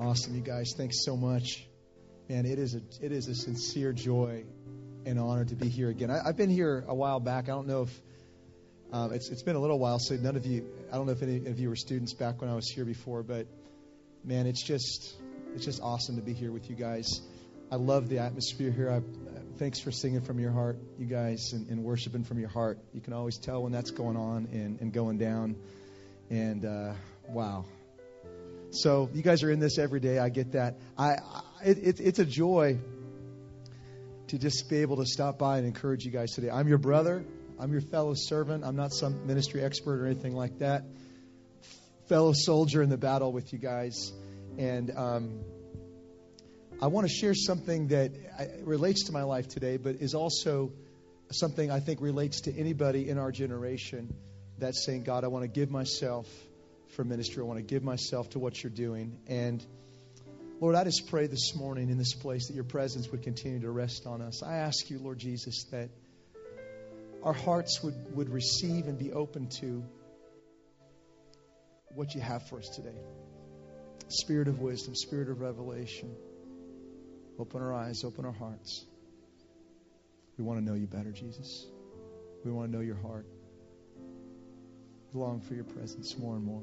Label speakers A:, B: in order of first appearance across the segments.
A: Awesome, you guys. Thanks so much. Man, it is a it is a sincere joy and honor to be here again. I, have been here a while back. I don't know if um, it's it's been a little while, so none of you. I don't know if any of you were students back when I was here before, but man, it's just it's just awesome to be here with you guys. I love the atmosphere here. I, thanks for singing from your heart, you guys, and, and, worshiping from your heart. You can always tell when that's going on and, and going down. And uh, wow, so you guys are in this every day. I get that. I, I it, it's a joy to just be able to stop by and encourage you guys today. I'm your brother. I'm your fellow servant. I'm not some ministry expert or anything like that. Fellow soldier in the battle with you guys, and um, I want to share something that relates to my life today, but is also something I think relates to anybody in our generation. That's saying, God, I want to give myself for ministry. I want to give myself to what you're doing. And Lord, I just pray this morning in this place that your presence would continue to rest on us. I ask you, Lord Jesus, that our hearts would, would receive and be open to what you have for us today. Spirit of wisdom, spirit of revelation. Open our eyes, open our hearts. We want to know you better, Jesus. We want to know your heart. We long for your presence more and more.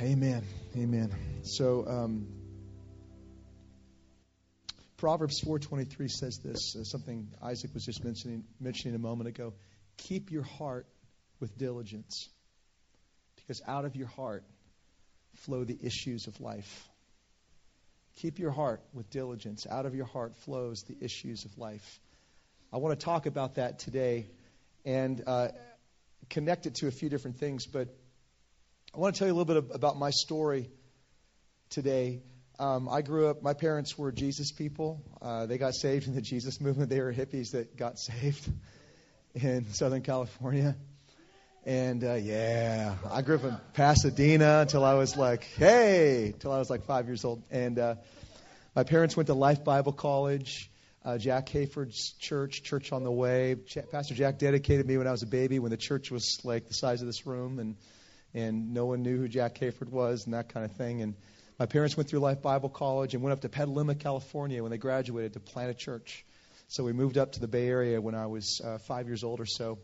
A: Amen. Amen. So, um, Proverbs 4:23 says this, uh, something Isaac was just mentioning mentioning a moment ago. Keep your heart with diligence, because out of your heart flow the issues of life. Keep your heart with diligence. Out of your heart flows the issues of life. I want to talk about that today and uh, connect it to a few different things, but I want to tell you a little bit about my story today. Um, I grew up, my parents were Jesus people. Uh, they got saved in the Jesus movement. They were hippies that got saved in Southern California. And uh, yeah, I grew up in Pasadena until I was like, hey, until I was like five years old. And uh, my parents went to Life Bible College, uh, Jack Hayford's church, Church on the Way. Pastor Jack dedicated me when I was a baby, when the church was like the size of this room. And and no one knew who Jack Hayford was and that kind of thing. And my parents went through Life Bible College and went up to Petaluma, California when they graduated to plant a church. So we moved up to the Bay Area when I was uh, five years old or so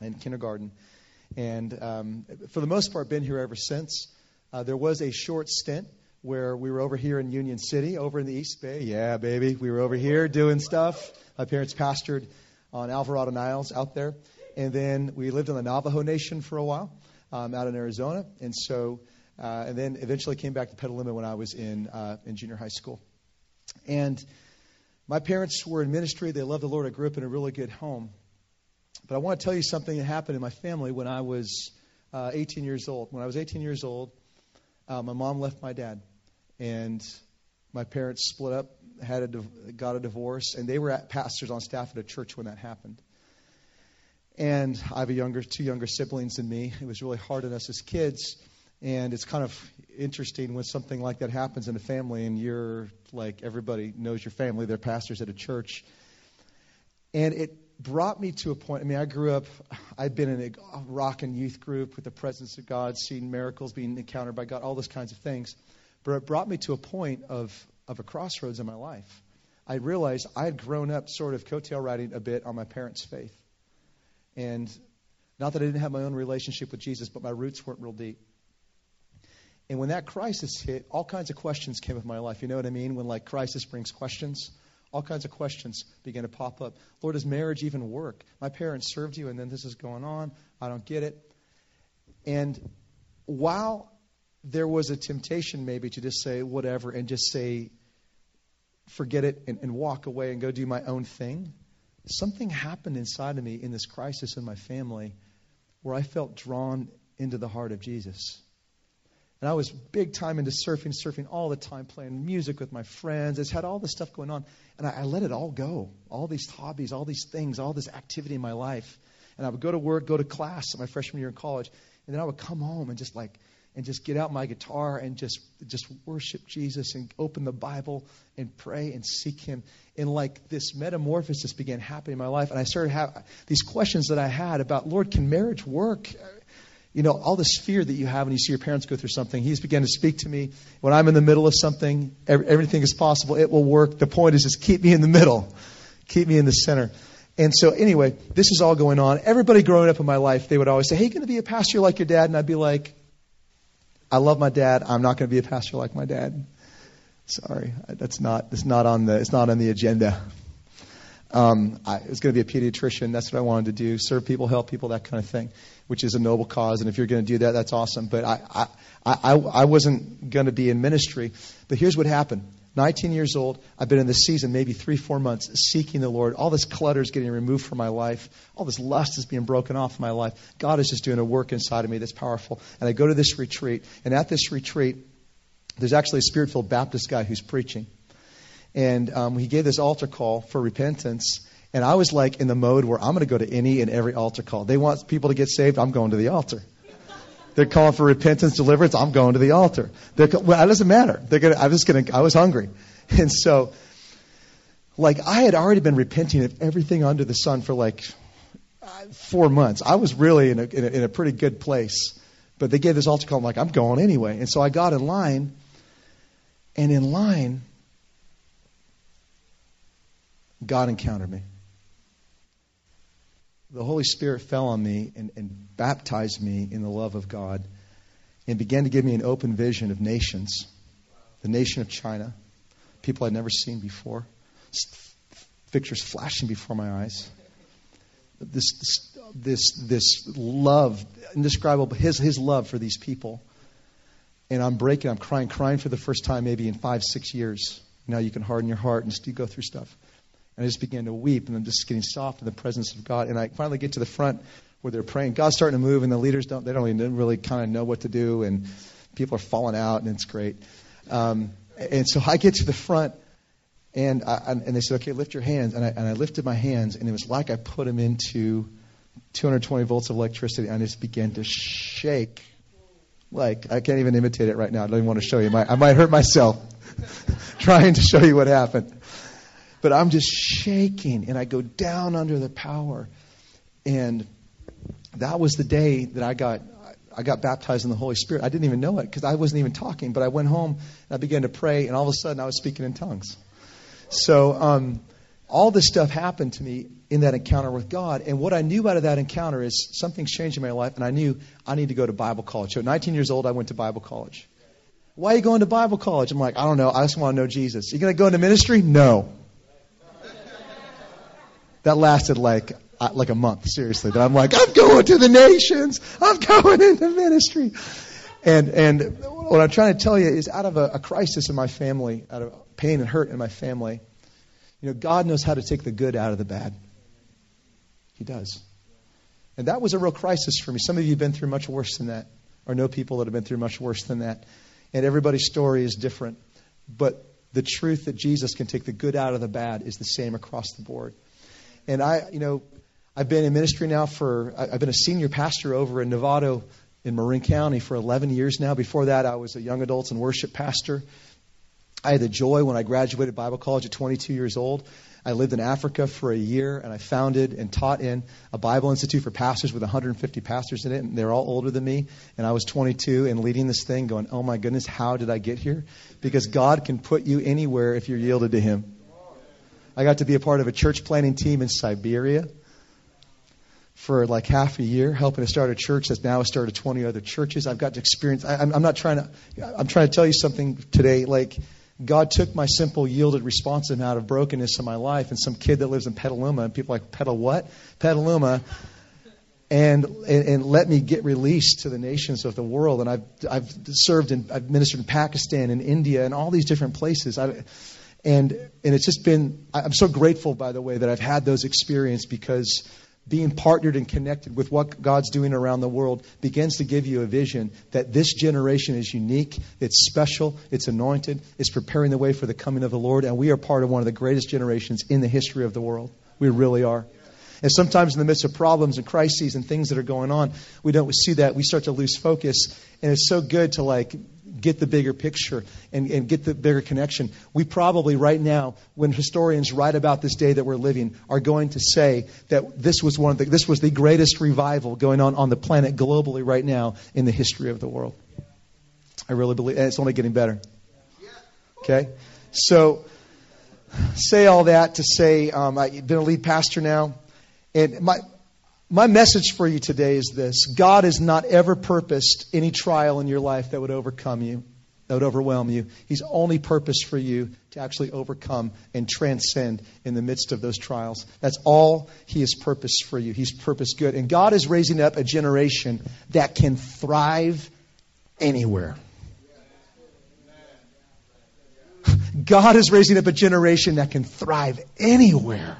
A: in kindergarten. And um, for the most part, been here ever since. Uh, there was a short stint where we were over here in Union City, over in the East Bay. Yeah, baby, we were over here doing stuff. My parents pastored on Alvarado Niles out there. And then we lived in the Navajo Nation for a while um, out in Arizona, and so uh, and then eventually came back to Petaluma when I was in uh, in junior high school. And my parents were in ministry; they loved the Lord. I grew up in a really good home. But I want to tell you something that happened in my family when I was uh, 18 years old. When I was 18 years old, uh, my mom left my dad, and my parents split up, had a got a divorce, and they were at pastors on staff at a church when that happened. And I have a younger, two younger siblings than me. It was really hard on us as kids. And it's kind of interesting when something like that happens in a family and you're like, everybody knows your family, they're pastors at a church. And it brought me to a point. I mean, I grew up, I've been in a rock and youth group with the presence of God, seeing miracles being encountered by God, all those kinds of things. But it brought me to a point of, of a crossroads in my life. I realized I had grown up sort of coattail riding a bit on my parents' faith. And not that I didn't have my own relationship with Jesus, but my roots weren't real deep. And when that crisis hit, all kinds of questions came of my life. You know what I mean? When like crisis brings questions, all kinds of questions began to pop up. Lord, does marriage even work? My parents served you, and then this is going on. I don't get it. And while there was a temptation maybe to just say whatever and just say forget it and, and walk away and go do my own thing, something happened inside of me in this crisis in my family where I felt drawn into the heart of Jesus. And I was big time into surfing, surfing all the time, playing music with my friends. I had all this stuff going on. And I, I let it all go. All these hobbies, all these things, all this activity in my life. And I would go to work, go to class my freshman year in college. And then I would come home and just like and just get out my guitar and just just worship Jesus and open the Bible and pray and seek Him. And like this metamorphosis began happening in my life, and I started have these questions that I had about Lord, can marriage work? you know, all this fear that you have when you see your parents go through something. He's began to speak to me. When I'm in the middle of something, everything is possible. It will work. The point is just keep me in the middle, keep me in the center. And so, anyway, this is all going on. Everybody growing up in my life, they would always say, Hey, you going to be a pastor like your dad? And I'd be like, I love my dad. I'm not going to be a pastor like my dad. Sorry, that's not, it's not on the, it's not on the agenda. Um, I was going to be a pediatrician. That's what I wanted to do: serve people, help people, that kind of thing, which is a noble cause. And if you're going to do that, that's awesome. But I, I, I, I wasn't going to be in ministry. But here's what happened: 19 years old. I've been in this season, maybe three, four months, seeking the Lord. All this clutter is getting removed from my life. All this lust is being broken off my life. God is just doing a work inside of me that's powerful. And I go to this retreat, and at this retreat, there's actually a spirit-filled Baptist guy who's preaching and um, he gave this altar call for repentance. And I was like in the mode where I'm going to go to any and every altar call. They want people to get saved. I'm going to the altar. They're calling for repentance, deliverance. I'm going to the altar. They're, well, it doesn't matter. They're gonna, I'm just to. I was hungry, and so, like, I had already been repenting of everything under the sun for like four months. I was really in a, in a, in a pretty good place, but they gave this altar call. I'm like, I'm going anyway, and so I got in line, and in line, God encountered me. The Holy Spirit fell on me and, and baptized me in the love of God and began to give me an open vision of nations the nation of China, people I'd never seen before, pictures flashing before my eyes. This, this, this, this love, indescribable, his, his love for these people. And I'm breaking, I'm crying, crying for the first time maybe in five, six years. Now you can harden your heart and still go through stuff. And I just began to weep, and I'm just getting soft in the presence of God. And I finally get to the front where they're praying. God's starting to move, and the leaders don't, they don't even really kind of know what to do, and people are falling out, and it's great. Um, and so I get to the front, and, I, and they said, okay, lift your hands. And I, and I lifted my hands, and it was like I put them into 220 volts of electricity, and I just began to shake. Like, I can't even imitate it right now. I don't even want to show you. I might, I might hurt myself trying to show you what happened. But I'm just shaking and I go down under the power. And that was the day that I got I got baptized in the Holy Spirit. I didn't even know it because I wasn't even talking. But I went home and I began to pray, and all of a sudden I was speaking in tongues. So um, all this stuff happened to me in that encounter with God. And what I knew out of that encounter is something's changed in my life, and I knew I need to go to Bible college. So at 19 years old, I went to Bible college. Why are you going to Bible college? I'm like, I don't know. I just want to know Jesus. You going to go into ministry? No. That lasted like uh, like a month, seriously. But I'm like, I'm going to the nations. I'm going into ministry. And and what I'm trying to tell you is, out of a, a crisis in my family, out of pain and hurt in my family, you know, God knows how to take the good out of the bad. He does. And that was a real crisis for me. Some of you have been through much worse than that, or know people that have been through much worse than that. And everybody's story is different. But the truth that Jesus can take the good out of the bad is the same across the board. And I, you know, I've been in ministry now for, I've been a senior pastor over in Novato in Marin County for 11 years now. Before that, I was a young adults and worship pastor. I had the joy when I graduated Bible college at 22 years old. I lived in Africa for a year and I founded and taught in a Bible Institute for pastors with 150 pastors in it. And they're all older than me. And I was 22 and leading this thing going, oh my goodness, how did I get here? Because God can put you anywhere if you're yielded to Him. I got to be a part of a church planting team in Siberia for like half a year, helping to start a church that's now started 20 other churches. I've got to experience. I, I'm, I'm not trying to. I'm trying to tell you something today. Like God took my simple, yielded response out of brokenness in my life, and some kid that lives in Petaluma, and people like Petal what? Petaluma. And, and, and let me get released to the nations of the world. And I've I've served and I've ministered in Pakistan and India and all these different places. I, and, and it's just been, I'm so grateful, by the way, that I've had those experiences because being partnered and connected with what God's doing around the world begins to give you a vision that this generation is unique, it's special, it's anointed, it's preparing the way for the coming of the Lord, and we are part of one of the greatest generations in the history of the world. We really are. And sometimes in the midst of problems and crises and things that are going on, we don't see that. We start to lose focus. And it's so good to like get the bigger picture and, and get the bigger connection. We probably, right now, when historians write about this day that we're living, are going to say that this was, one of the, this was the greatest revival going on on the planet globally right now in the history of the world. I really believe, and it's only getting better. Okay? So, say all that to say um, I've been a lead pastor now, and my my message for you today is this: God has not ever purposed any trial in your life that would overcome you, that would overwhelm you. He's only purposed for you to actually overcome and transcend in the midst of those trials. That's all He has purposed for you. He's purposed good, and God is raising up a generation that can thrive anywhere. God is raising up a generation that can thrive anywhere.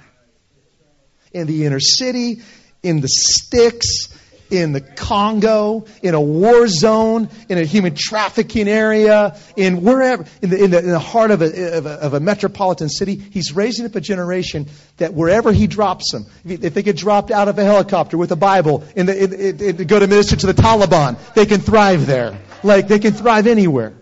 A: In the inner city, in the sticks, in the Congo, in a war zone, in a human trafficking area, in wherever, in the, in the, in the heart of a, of, a, of a, metropolitan city. He's raising up a generation that wherever he drops them, if they get dropped out of a helicopter with a Bible and go to minister to the Taliban, they can thrive there. Like they can thrive anywhere.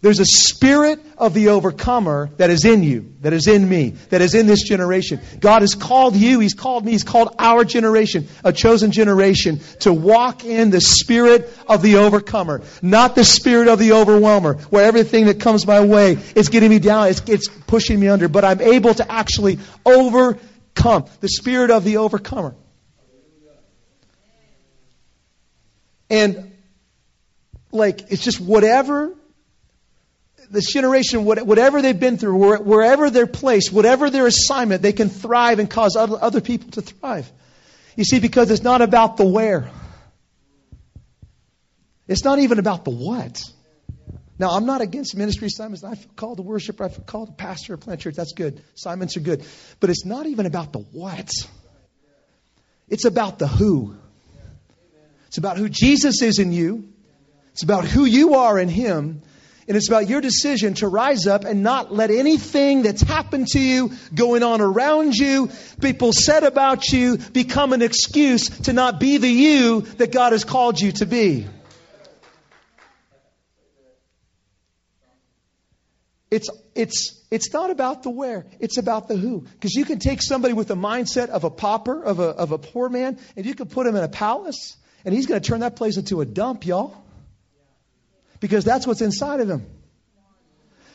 A: There's a spirit of the overcomer that is in you, that is in me, that is in this generation. God has called you, He's called me, He's called our generation, a chosen generation, to walk in the spirit of the overcomer, not the spirit of the overwhelmer, where everything that comes my way is getting me down, it's, it's pushing me under, but I'm able to actually overcome. The spirit of the overcomer. And, like, it's just whatever this generation, whatever they've been through, wherever they're placed, whatever their assignment, they can thrive and cause other people to thrive. You see, because it's not about the where. It's not even about the what. Now, I'm not against ministry assignments. I feel called to worship. I feel called to pastor or plant church. That's good. Assignments are good. But it's not even about the what. It's about the who. It's about who Jesus is in you. It's about who you are in Him. And it's about your decision to rise up and not let anything that's happened to you, going on around you, people said about you, become an excuse to not be the you that God has called you to be. It's, it's, it's not about the where, it's about the who. Because you can take somebody with the mindset of a pauper, of a, of a poor man, and you can put him in a palace, and he's going to turn that place into a dump, y'all because that's what's inside of him.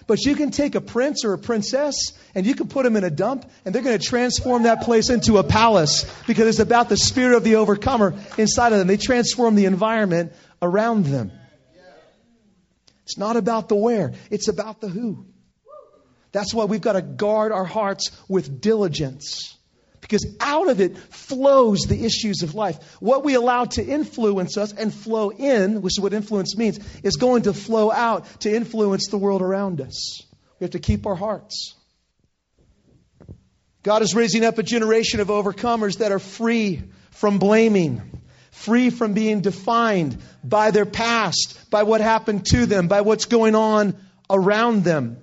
A: But you can take a prince or a princess and you can put them in a dump and they're going to transform that place into a palace because it's about the spirit of the overcomer inside of them. They transform the environment around them. It's not about the where, it's about the who. That's why we've got to guard our hearts with diligence because out of it flows the issues of life. What we allow to influence us and flow in, which is what influence means, is going to flow out to influence the world around us. We have to keep our hearts. God is raising up a generation of overcomers that are free from blaming, free from being defined by their past, by what happened to them, by what's going on around them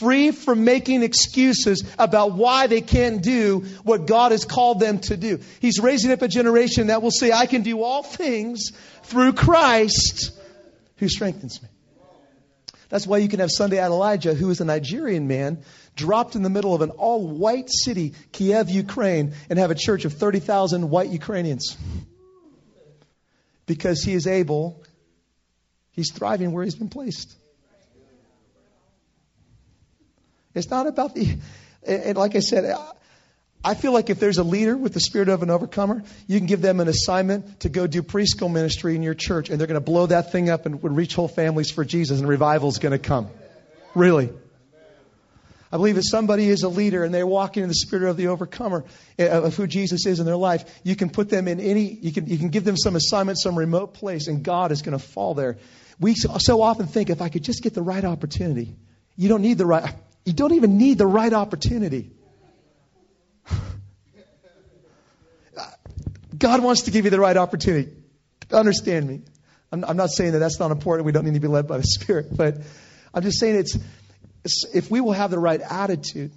A: free from making excuses about why they can't do what God has called them to do. He's raising up a generation that will say, I can do all things through Christ who strengthens me. That's why you can have Sunday Adelaja, who is a Nigerian man, dropped in the middle of an all white city, Kiev, Ukraine, and have a church of 30,000 white Ukrainians. Because he is able, he's thriving where he's been placed. It's not about the, and like I said, I feel like if there's a leader with the spirit of an overcomer, you can give them an assignment to go do preschool ministry in your church, and they're going to blow that thing up and reach whole families for Jesus, and revival is going to come. Really. I believe if somebody is a leader and they're walking in the spirit of the overcomer eh, of who Jesus is in their life, you can put them in any, you can, you can give them some assignment, some remote place, and God is going to fall there. We so often think if I could just get the right opportunity, you don't need the right, you don't even need the right opportunity. God wants to give you the right opportunity. Understand me. I'm, I'm, not saying that that's not important. We don't need to be led by the Spirit. But I'm just saying it's, it's if we will have the right attitude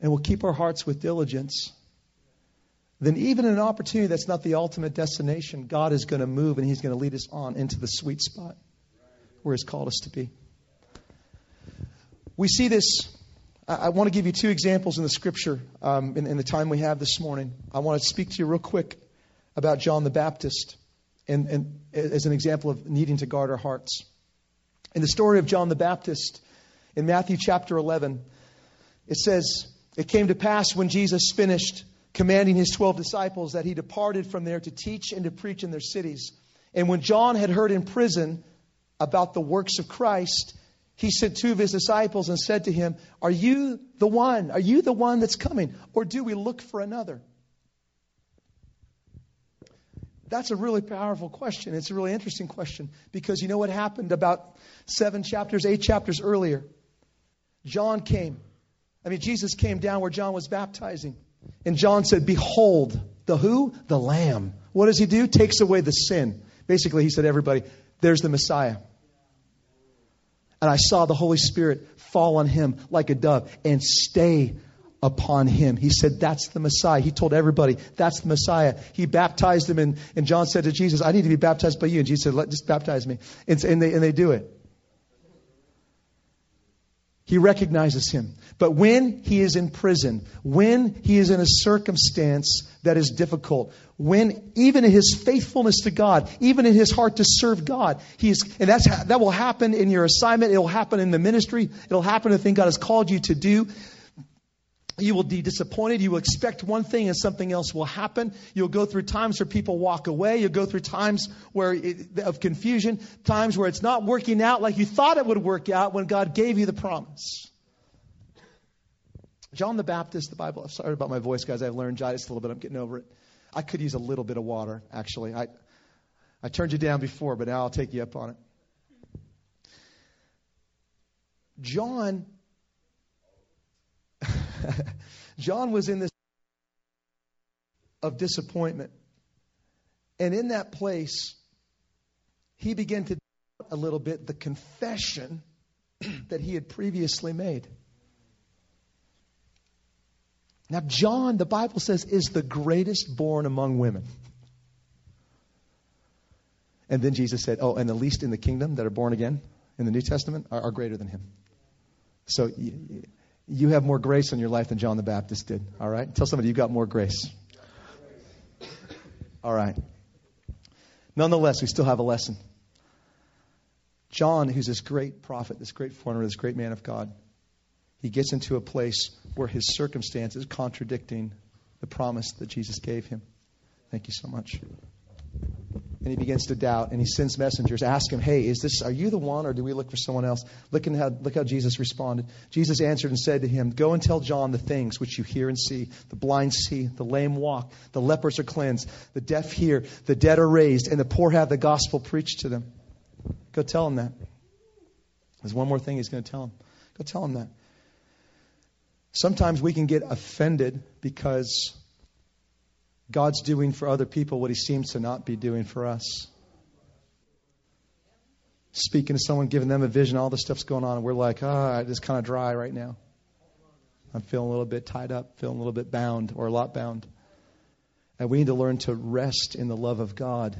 A: and we'll keep our hearts with diligence, then even an opportunity that's not the ultimate destination, God is going to move and He's going to lead us on into the sweet spot where He's called us to be. We see this. I, want to give you two examples in the scripture um, in, in the time we have this morning. I want to speak to you real quick about John the Baptist and, and as an example of needing to guard our hearts. In the story of John the Baptist, in Matthew chapter 11, it says, It came to pass when Jesus finished commanding his 12 disciples that he departed from there to teach and to preach in their cities. And when John had heard in prison about the works of Christ, he sent two of his disciples and said to him, Are you the one? Are you the one that's coming? Or do we look for another? That's a really powerful question. It's a really interesting question because you know what happened about seven chapters, eight chapters earlier? John came. I mean, Jesus came down where John was baptizing. And John said, Behold, the who? The Lamb. What does he do? Takes away the sin. Basically, he said, Everybody, there's the Messiah. And I saw the Holy Spirit fall on him like a dove and stay upon him. He said, That's the Messiah. He told everybody, That's the Messiah. He baptized him, and, and John said to Jesus, I need to be baptized by you. And Jesus said, Let, Just baptize me. And, and, they, and they do it. He recognizes him. But when he is in prison, when he is in a circumstance that is difficult, when even in his faithfulness to God, even in his heart to serve God, he's, and that's, that will happen in your assignment, it'll happen in the ministry, it'll happen in the thing God has called you to do. You will be disappointed. You will expect one thing and something else will happen. You'll go through times where people walk away. You'll go through times where it, of confusion, times where it's not working out like you thought it would work out when God gave you the promise. John the Baptist, the Bible. Sorry about my voice, guys. I've learned just a little bit. I'm getting over it. I could use a little bit of water, actually. I, I turned you down before, but now I'll take you up on it. John John was in this of disappointment. And in that place, he began to doubt a little bit the confession that he had previously made. Now, John, the Bible says, is the greatest born among women. And then Jesus said, Oh, and the least in the kingdom that are born again in the New Testament are, are greater than him. So you have more grace in your life than John the Baptist did. All right? Tell somebody you got more grace. All right. Nonetheless, we still have a lesson. John, who's this great prophet, this great forerunner, this great man of God, he gets into a place where his circumstances contradicting the promise that Jesus gave him. Thank you so much. And he begins to doubt and he sends messengers ask him hey is this are you the one or do we look for someone else? Look, how, look how jesus responded. Jesus answered and said to him go and tell john the things which you hear and see the blind see the lame walk the lepers are cleansed the deaf hear the dead are raised and the poor have the gospel preached to them. Go tell him that. There's one more thing he's going to tell him. Go tell him that sometimes we can get offended because God's doing for other people what he seems to not be doing for us. Speaking to someone, giving them a vision, all this stuff's going on, and we're like, ah, it's kind of dry right now. I'm feeling a little bit tied up, feeling a little bit bound, or a lot bound. And we need to learn to rest in the love of God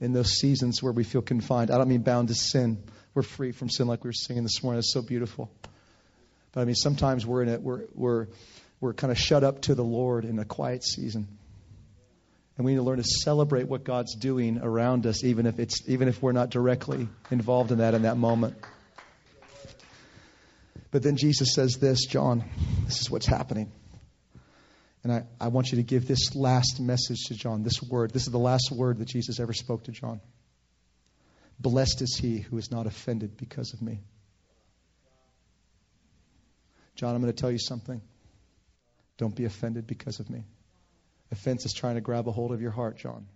A: in those seasons where we feel confined. I don't mean bound to sin. We're free from sin, like we were singing this morning. It's so beautiful. But I mean, sometimes we're in it. We're we're we're kind of shut up to the Lord in a quiet season. And we need to learn to celebrate what God's doing around us, even if, it's, even if we're not directly involved in that in that moment. But then Jesus says this, John, this is what's happening. And I, I want you to give this last message to John, this word. This is the last word that Jesus ever spoke to John. Blessed is he who is not offended because of me. John, I'm going to tell you something. Don't be offended because of me. Offense is trying to grab a hold of your heart, John.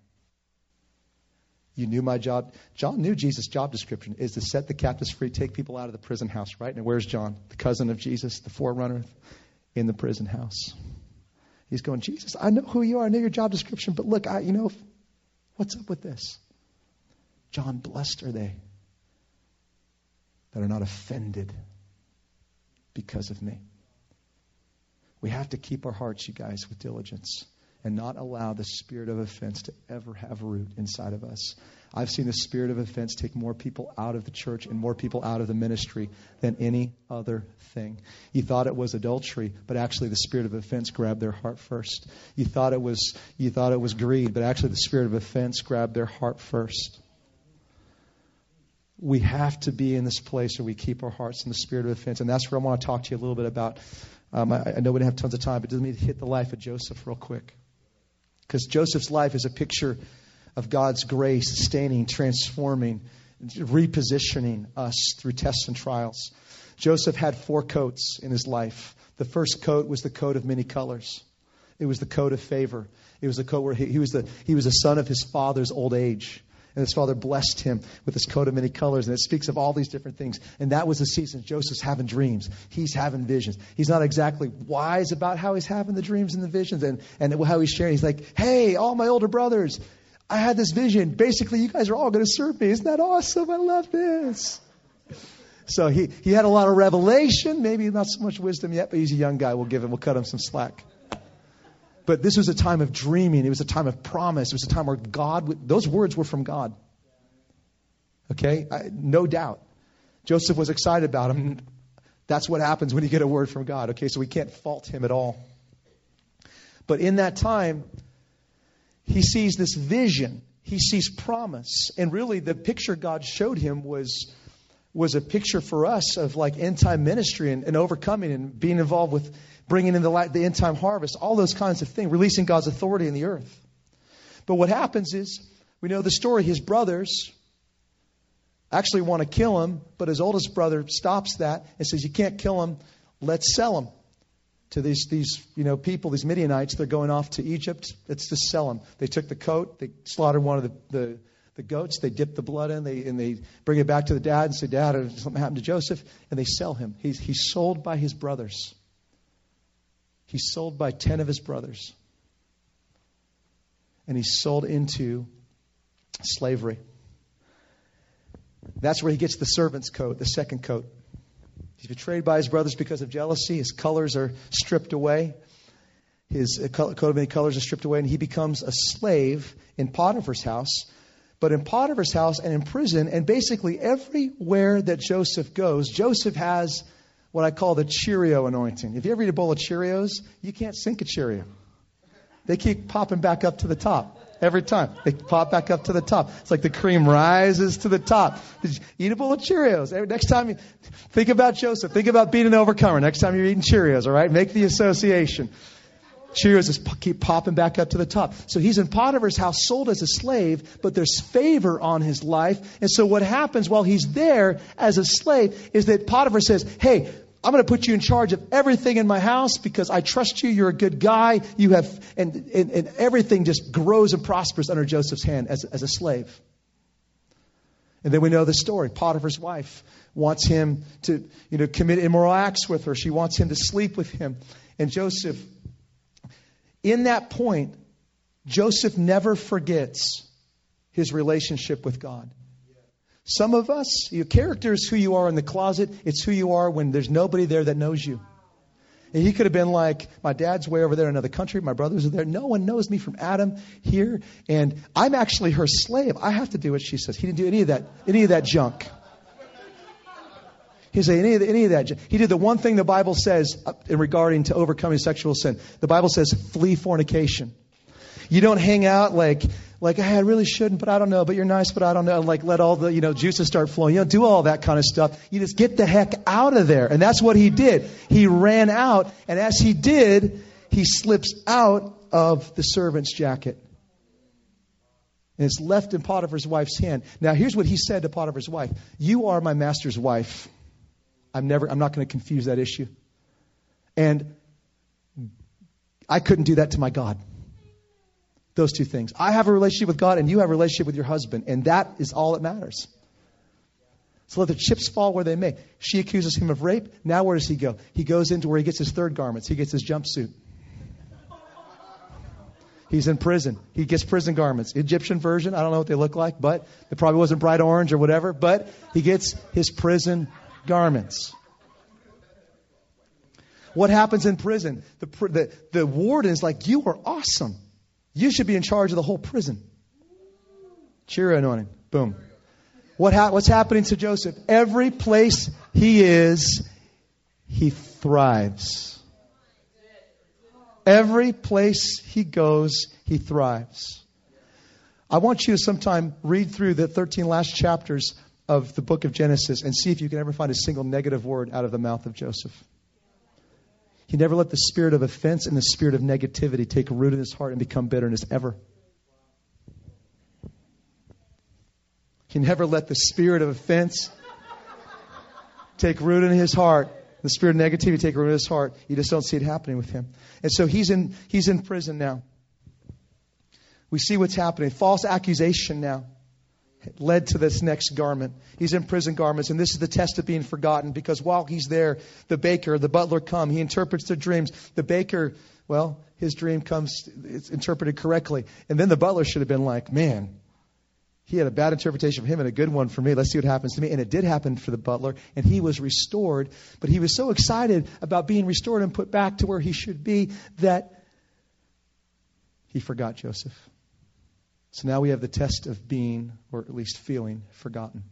A: You knew my job. John knew Jesus' job description is to set the captives free, take people out of the prison house, right? And where's John? The cousin of Jesus, the forerunner in the prison house. He's going, Jesus, I know who you are. I know your job description, but look, I, you know, what's up with this? John, blessed are they that are not offended because of me. We have to keep our hearts, you guys, with diligence and not allow the spirit of offense to ever have root inside of us. I've seen the spirit of offense take more people out of the church and more people out of the ministry than any other thing. You thought it was adultery, but actually the spirit of offense grabbed their heart first. You thought it was you thought it was greed, but actually the spirit of offense grabbed their heart first. We have to be in this place where we keep our hearts in the spirit of offense, and that's where I want to talk to you a little bit about. Um, I, I know we don't have tons of time, but let me hit the life of Joseph real quick, because Joseph's life is a picture of God's grace sustaining, transforming, repositioning us through tests and trials. Joseph had four coats in his life. The first coat was the coat of many colors. It was the coat of favor. It was the coat where he, he was the he was a son of his father's old age. And his father blessed him with this coat of many colors. And it speaks of all these different things. And that was the season. Joseph's having dreams. He's having visions. He's not exactly wise about how he's having the dreams and the visions and, and how he's sharing. He's like, hey, all my older brothers, I had this vision. Basically, you guys are all going to serve me. Isn't that awesome? I love this. So he, he had a lot of revelation, maybe not so much wisdom yet, but he's a young guy. We'll give him, we'll cut him some slack. But this was a time of dreaming. It was a time of promise. It was a time where God, those words were from God. Okay? I, no doubt. Joseph was excited about him. That's what happens when you get a word from God. Okay? So we can't fault him at all. But in that time, he sees this vision, he sees promise. And really, the picture God showed him was, was a picture for us of like end time ministry and, and overcoming and being involved with bringing in the, light, the end time harvest, all those kinds of things, releasing God's authority in the earth. But what happens is, we know the story, his brothers actually want to kill him, but his oldest brother stops that and says, You can't kill him, let's sell him to these, these you know, people, these Midianites. They're going off to Egypt. Let's just sell them. They took the coat. They slaughtered one of the, the, the goats. They dip the blood in. They, and they bring it back to the dad and say, Dad, something happened to Joseph. And they sell him. He's, he's sold by his brothers. He's sold by 10 of his brothers. And he's sold into slavery. That's where he gets the servant's coat, the second coat. He's betrayed by his brothers because of jealousy. His colors are stripped away. His uh, coat of many colors are stripped away, and he becomes a slave in Potiphar's house. But in Potiphar's house and in prison, and basically everywhere that Joseph goes, Joseph has what I call the Cheerio anointing. If you ever eat a bowl of Cheerios, you can't sink a Cheerio. They keep popping back up to the top. Every time. They pop back up to the top. It's like the cream rises to the top. Eat a bowl of Cheerios. Next time you think about Joseph, think about being an overcomer. Next time you're eating Cheerios, all right? Make the association. Cheerios just keep popping back up to the top. So he's in Potiphar's house, sold as a slave, but there's favor on his life. And so what happens while he's there as a slave is that Potiphar says, Hey, I'm going to put you in charge of everything in my house because I trust you. You're a good guy. You have, and, and, and everything just grows and prospers under Joseph's hand as, as a slave. And then we know the story. Potiphar's wife wants him to, you know, commit immoral acts with her. She wants him to sleep with him. And Joseph, in that point, Joseph never forgets his relationship with God. Some of us, your character is who you are in the closet. It's who you are when there's nobody there that knows you. And he could have been like, my dad's way over there in another country. My brothers are there. No one knows me from Adam here. And I'm actually her slave. I have to do what she says. He didn't do any of that, any of that junk. He said any of, the, any of that. He did the one thing the Bible says uh, in regarding to overcoming sexual sin. The Bible says flee fornication. You don't hang out like like, hey, I really shouldn't, but I don't know, but you're nice, but I don't know. Like, let all the, you know, juices start flowing. You don't do all that kind of stuff. You just get the heck out of there. And that's what he did. He ran out, and as he did, he slips out of the servant's jacket. And it's left in Potiphar's wife's hand. Now, here's what he said to Potiphar's wife You are my master's wife. I'm never, I'm not going to confuse that issue. And I couldn't do that to my God. Those two things. I have a relationship with God, and you have a relationship with your husband, and that is all that matters. So let the chips fall where they may. She accuses him of rape. Now where does he go? He goes into where he gets his third garments. He gets his jumpsuit. He's in prison. He gets prison garments. Egyptian version, I don't know what they look like, but it probably wasn't bright orange or whatever, but he gets his prison garments. What happens in prison? The, the, the warden is like, You are awesome. You should be in charge of the whole prison. Cheer anointing. Boom. What ha- what's happening to Joseph? Every place he is, he thrives. Every place he goes, he thrives. I want you to sometime read through the 13 last chapters of the book of Genesis and see if you can ever find a single negative word out of the mouth of Joseph. He never let the spirit of offense and the spirit of negativity take root in his heart and become bitterness ever. He never let the spirit of offense take root in his heart. The spirit of negativity take root in his heart. You just don't see it happening with him. And so he's in, he's in prison now. We see what's happening. False accusation now led to this next garment. He's in prison garments, and this is the test of being forgotten because while he's there, the baker, the butler come. He interprets the dreams. The baker, well, his dream comes, it's interpreted correctly. And then the butler should have been like, man, he had a bad interpretation of him and a good one for me. Let's see what happens to me. And it did happen for the butler, and he was restored. But he was so excited about being restored and put back to where he should be that he forgot Joseph. So now we have the test of being, or at least feeling, forgotten.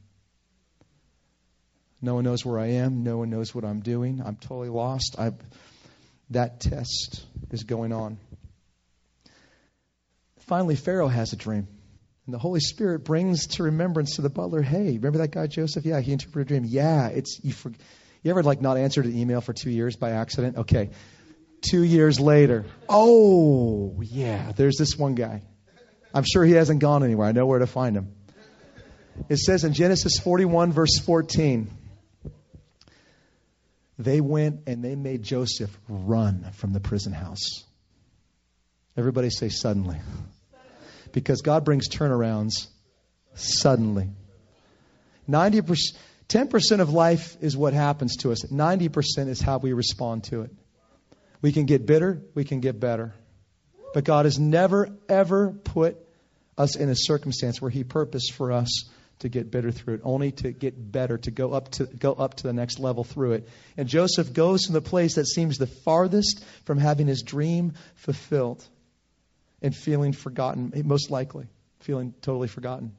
A: No one knows where I am. No one knows what I'm doing. I'm totally lost. I, that test is going on. Finally, Pharaoh has a dream. And the Holy Spirit brings to remembrance to the butler, hey, remember that guy Joseph? Yeah, he interpreted a dream. Yeah, it's you. For, you ever like not answered an email for two years by accident? Okay, two years later, oh yeah, there's this one guy. I'm sure he hasn't gone anywhere. I know where to find him. It says in Genesis 41, verse 14, they went and they made Joseph run from the prison house. Everybody say suddenly. Because God brings turnarounds suddenly. 90%, 10% of life is what happens to us, 90% is how we respond to it. We can get bitter, we can get better. But God has never, ever put us in a circumstance where He purposed for us to get bitter through it, only to get better, to go up to go up to the next level through it. And Joseph goes from the place that seems the farthest from having his dream fulfilled and feeling forgotten, most likely feeling totally forgotten,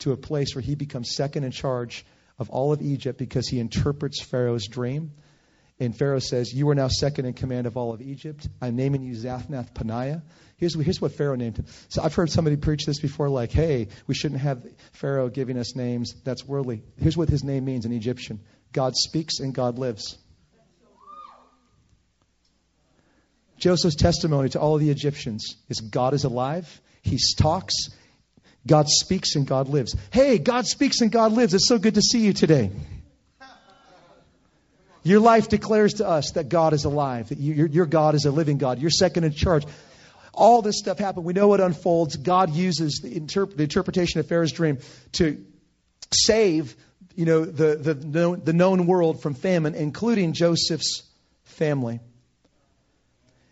A: to a place where he becomes second in charge of all of Egypt because he interprets Pharaoh's dream and Pharaoh says, You are now second in command of all of Egypt. I'm naming you Zaphnath Paneah. Here's, here's what Pharaoh named him. So I've heard somebody preach this before, like, hey, we shouldn't have Pharaoh giving us names. That's worldly. Here's what his name means in Egyptian God speaks and God lives. Joseph's testimony to all of the Egyptians is God is alive, he talks, God speaks, and God lives. Hey, God speaks and God lives. It's so good to see you today. Your life declares to us that God is alive, that you, your, your God is a living God. You're second in charge. All this stuff happened. We know it unfolds. God uses the, interp- the interpretation of Pharaoh's dream to save you know, the, the, known, the known world from famine, including Joseph's family.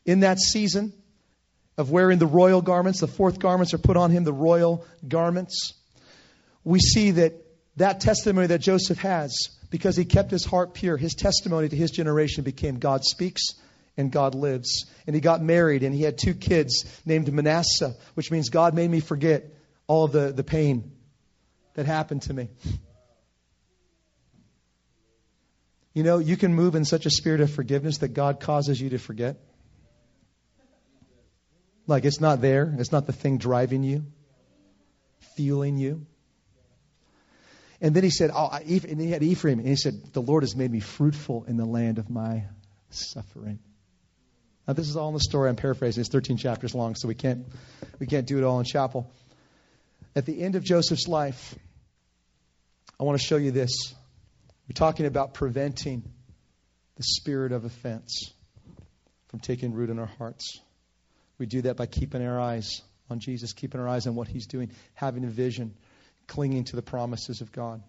A: In that season of wearing the royal garments, the fourth garments are put on him, the royal garments. We see that that testimony that Joseph has because he kept his heart pure. His testimony to his generation became God speaks and God lives. And he got married and he had two kids named Manasseh, which means God made me forget all of the, the pain that happened to me. You know, you can move in such a spirit of forgiveness that God causes you to forget. Like it's not there, it's not the thing driving you, fueling you. And then he said, oh, and he had Ephraim, and he said, The Lord has made me fruitful in the land of my suffering. Now, this is all in the story. I'm paraphrasing. It's 13 chapters long, so we can't, we can't do it all in chapel. At the end of Joseph's life, I want to show you this. We're talking about preventing the spirit of offense from taking root in our hearts. We do that by keeping our eyes on Jesus, keeping our eyes on what he's doing, having a vision clinging to the promises of God.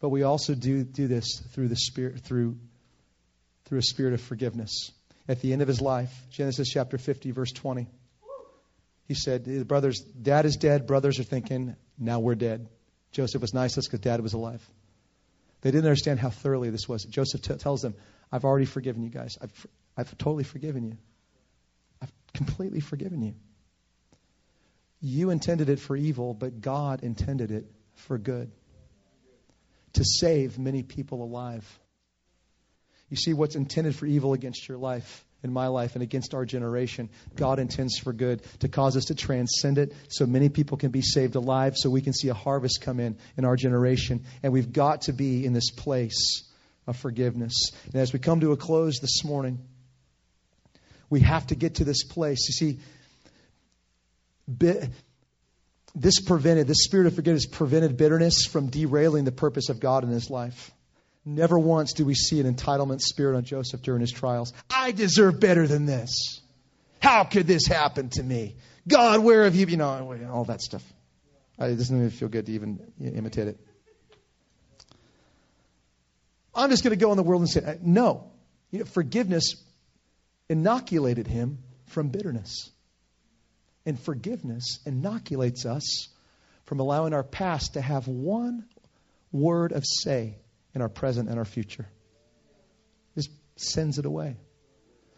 A: But we also do, do this through the spirit through through a spirit of forgiveness. At the end of his life, Genesis chapter 50 verse 20. He said, brothers, dad is dead. Brothers are thinking, now we're dead. Joseph was nice because dad was alive. They didn't understand how thoroughly this was. Joseph t- tells them, I've already forgiven you guys. I've, I've totally forgiven you. I've completely forgiven you. You intended it for evil, but God intended it for good to save many people alive. You see, what's intended for evil against your life, in my life, and against our generation, God intends for good to cause us to transcend it so many people can be saved alive, so we can see a harvest come in in our generation. And we've got to be in this place of forgiveness. And as we come to a close this morning, we have to get to this place. You see, this prevented, this spirit of forgiveness prevented bitterness from derailing the purpose of God in his life. Never once do we see an entitlement spirit on Joseph during his trials. I deserve better than this. How could this happen to me? God, where have you, you know, all that stuff. It doesn't even feel good to even imitate it. I'm just going to go in the world and say, uh, no. You know, forgiveness inoculated him from bitterness. And forgiveness inoculates us from allowing our past to have one word of say in our present and our future. Just sends it away.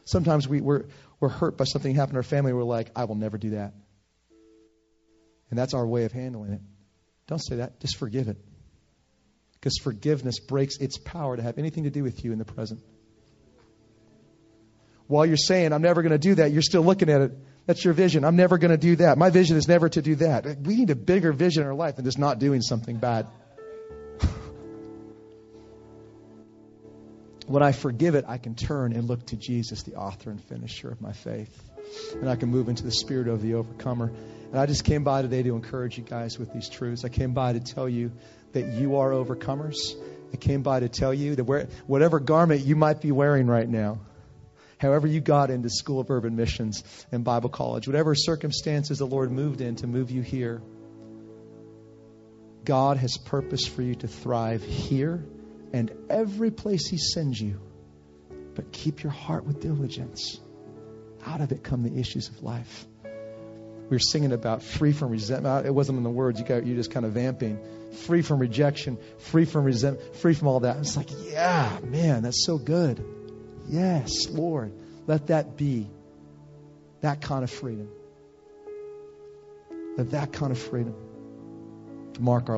A: Sometimes we, we're, we're hurt by something that happened in our family. We're like, I will never do that. And that's our way of handling it. Don't say that. Just forgive it. Because forgiveness breaks its power to have anything to do with you in the present. While you're saying, I'm never going to do that, you're still looking at it. That's your vision. I'm never going to do that. My vision is never to do that. We need a bigger vision in our life than just not doing something bad. When I forgive it, I can turn and look to Jesus, the author and finisher of my faith. And I can move into the spirit of the overcomer. And I just came by today to encourage you guys with these truths. I came by to tell you that you are overcomers. I came by to tell you that where, whatever garment you might be wearing right now, however you got into School of Urban Missions and Bible College, whatever circumstances the Lord moved in to move you here, God has purpose for you to thrive here and every place He sends you. But keep your heart with diligence. Out of it come the issues of life. We were singing about free from resentment. It wasn't in the words. You got you just kind of vamping. Free from rejection, free from resentment, free from all that. It's like, yeah, man, that's so good. Yes, Lord, let that be that kind of freedom. Let that kind of freedom mark our